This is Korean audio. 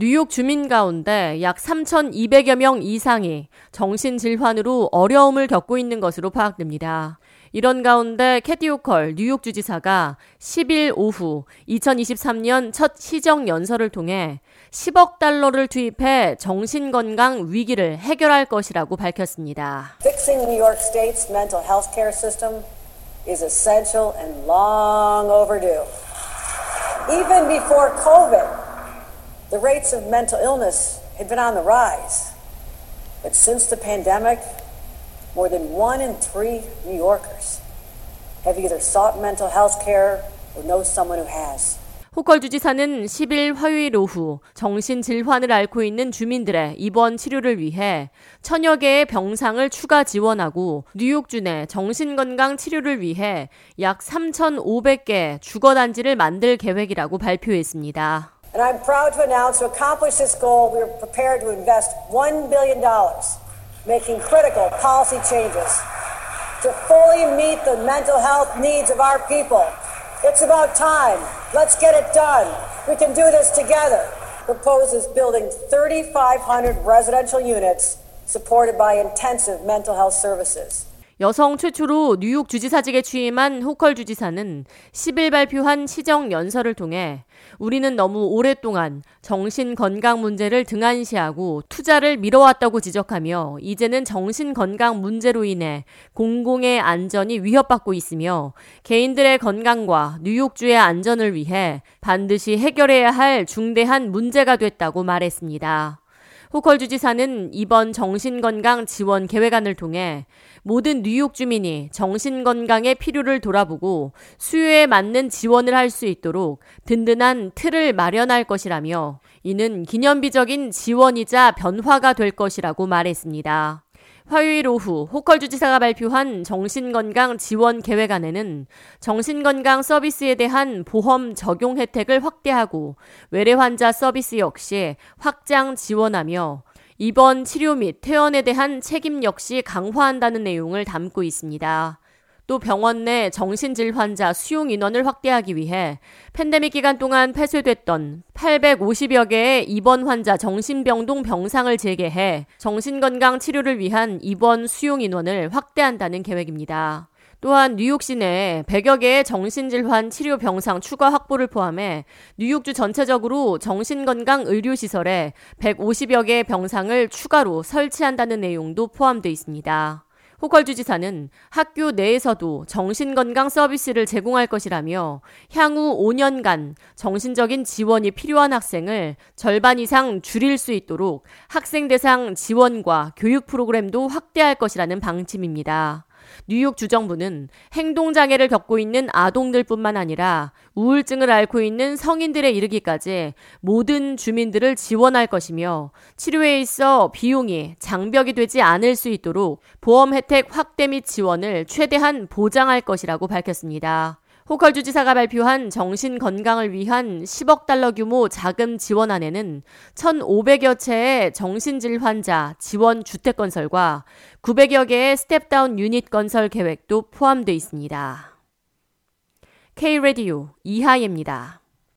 뉴욕 주민 가운데 약 3,200여 명 이상이 정신질환으로 어려움을 겪고 있는 것으로 파악됩니다. 이런 가운데 캐티 오컬 뉴욕 주지사가 10일 오후 2023년 첫 시정 연설을 통해 10억 달러를 투입해 정신건강 위기를 해결할 것이라고 밝혔습니다. Fixing New York State's mental health care system is essential and long overdue. Even before COVID, the rates of mental illness had been on the rise. But since the pandemic, more than one in three New Yorkers have either sought mental health care or know someone who has. 호컬 주지사는 10일 화요일 오후 정신질환을 앓고 있는 주민들의 입원 치료를 위해 천여 개의 병상을 추가 지원하고 뉴욕주 내 정신건강 치료를 위해 약 3,500개 주거단지를 만들 계획이라고 발표했습니다. And I'm proud to announce to accomplish this goal, we are prepared to invest $1 billion making critical policy changes to fully meet the mental health needs of our people. It's about time. Let's get it done. We can do this together. Proposes building 3,500 residential units supported by intensive mental health services. 여성 최초로 뉴욕 주지사직에 취임한 호컬 주지사는 10일 발표한 시정 연설을 통해 우리는 너무 오랫동안 정신 건강 문제를 등한시하고 투자를 미뤄왔다고 지적하며 이제는 정신 건강 문제로 인해 공공의 안전이 위협받고 있으며 개인들의 건강과 뉴욕주의 안전을 위해 반드시 해결해야 할 중대한 문제가 됐다고 말했습니다. 호컬 주지사는 이번 정신건강 지원 계획안을 통해 모든 뉴욕 주민이 정신건강의 필요를 돌아보고 수요에 맞는 지원을 할 수 있도록 든든한 틀을 마련할 것이라며 이는 기념비적인 지원이자 변화가 될 것이라고 말했습니다. 화요일 오후 호컬 주지사가 발표한 정신건강 지원 계획안에는 정신건강 서비스에 대한 보험 적용 혜택을 확대하고 외래 환자 서비스 역시 확장 지원하며 입원 치료 및 퇴원에 대한 책임 역시 강화한다는 내용을 담고 있습니다. 또 병원 내 정신질 환자 수용 인원을 확대하기 위해 팬데믹 기간 동안 폐쇄됐던 850여 개의 입원 환자 정신병동 병상을 재개해 정신건강 치료를 위한 입원 수용 인원을 확대한다는 계획입니다. 또한 뉴욕 시 내 100여 개의 정신질환 치료 병상 추가 확보를 포함해 뉴욕주 전체적으로 정신건강 의료시설에 150여 개의 병상을 추가로 설치한다는 내용도 포함되어 있습니다. 호컬 주지사는 학교 내에서도 정신건강 서비스를 제공할 것이라며 향후 5년간 정신적인 지원이 필요한 학생을 절반 이상 줄일 수 있도록 학생 대상 지원과 교육 프로그램도 확대할 것이라는 방침입니다. 뉴욕 주정부는 행동장애를 겪고 있는 아동들뿐만 아니라 우울증을 앓고 있는 성인들에 이르기까지 모든 주민들을 지원할 것이며 치료에 있어 비용이 장벽이 되지 않을 수 있도록 보험 혜택 확대 및 지원을 최대한 보장할 것이라고 밝혔습니다. 호컬 주지사가 발표한 정신 건강을 위한 10억 달러 규모 자금 지원안에는 1,500여 채의 정신질환자 지원 주택 건설과 900여 개의 step-down unit 건설 계획도 포함되어 있습니다. K-Radio 이하예입니다.